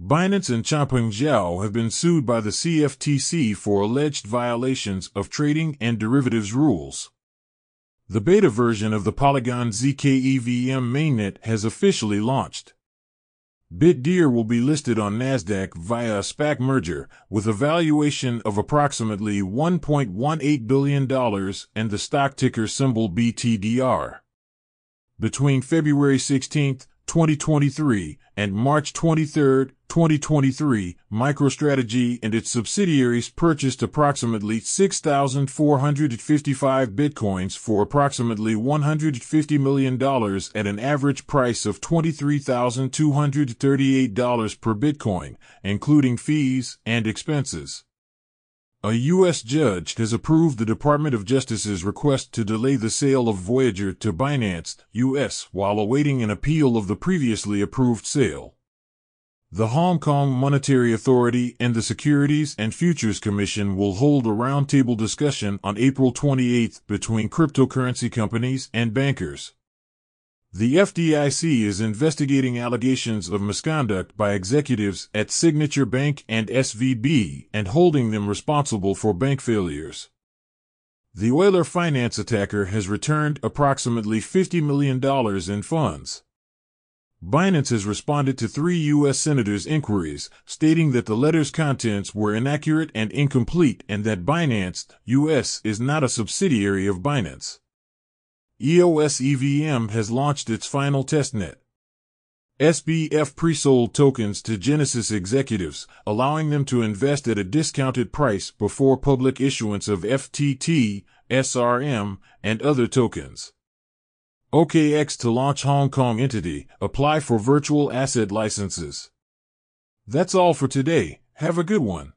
Binance and Changpeng Zhao have been sued by the CFTC for alleged violations of trading and derivatives rules. The beta version of the Polygon ZKEVM mainnet has officially launched. Bitdeer will be listed on Nasdaq via a SPAC merger with a valuation of approximately $1.18 billion and the stock ticker symbol BTDR. Between February 16, 2023 and March 23, 2023, MicroStrategy and its subsidiaries purchased approximately 6,455 bitcoins for approximately $150 million at an average price of $23,238 per bitcoin, including fees and expenses. A U.S. judge has approved the Department of Justice's request to delay the sale of Voyager to Binance U.S. while awaiting an appeal of the previously approved sale. The Hong Kong Monetary Authority and the Securities and Futures Commission will hold a roundtable discussion on April 28 between cryptocurrency companies and bankers. The FDIC is investigating allegations of misconduct by executives at Signature Bank and SVB and holding them responsible for bank failures. The Euler finance attacker has returned approximately $50 million in funds. Binance has responded to three U.S. senators' inquiries, stating that the letter's contents were inaccurate and incomplete and that Binance, U.S. is not a subsidiary of Binance. EOS EVM has launched its final testnet. SBF pre-sold tokens to Genesis executives, allowing them to invest at a discounted price before public issuance of FTT, SRM, and other tokens. OKX to launch Hong Kong entity, apply for virtual asset licenses. That's all for today. Have a good one.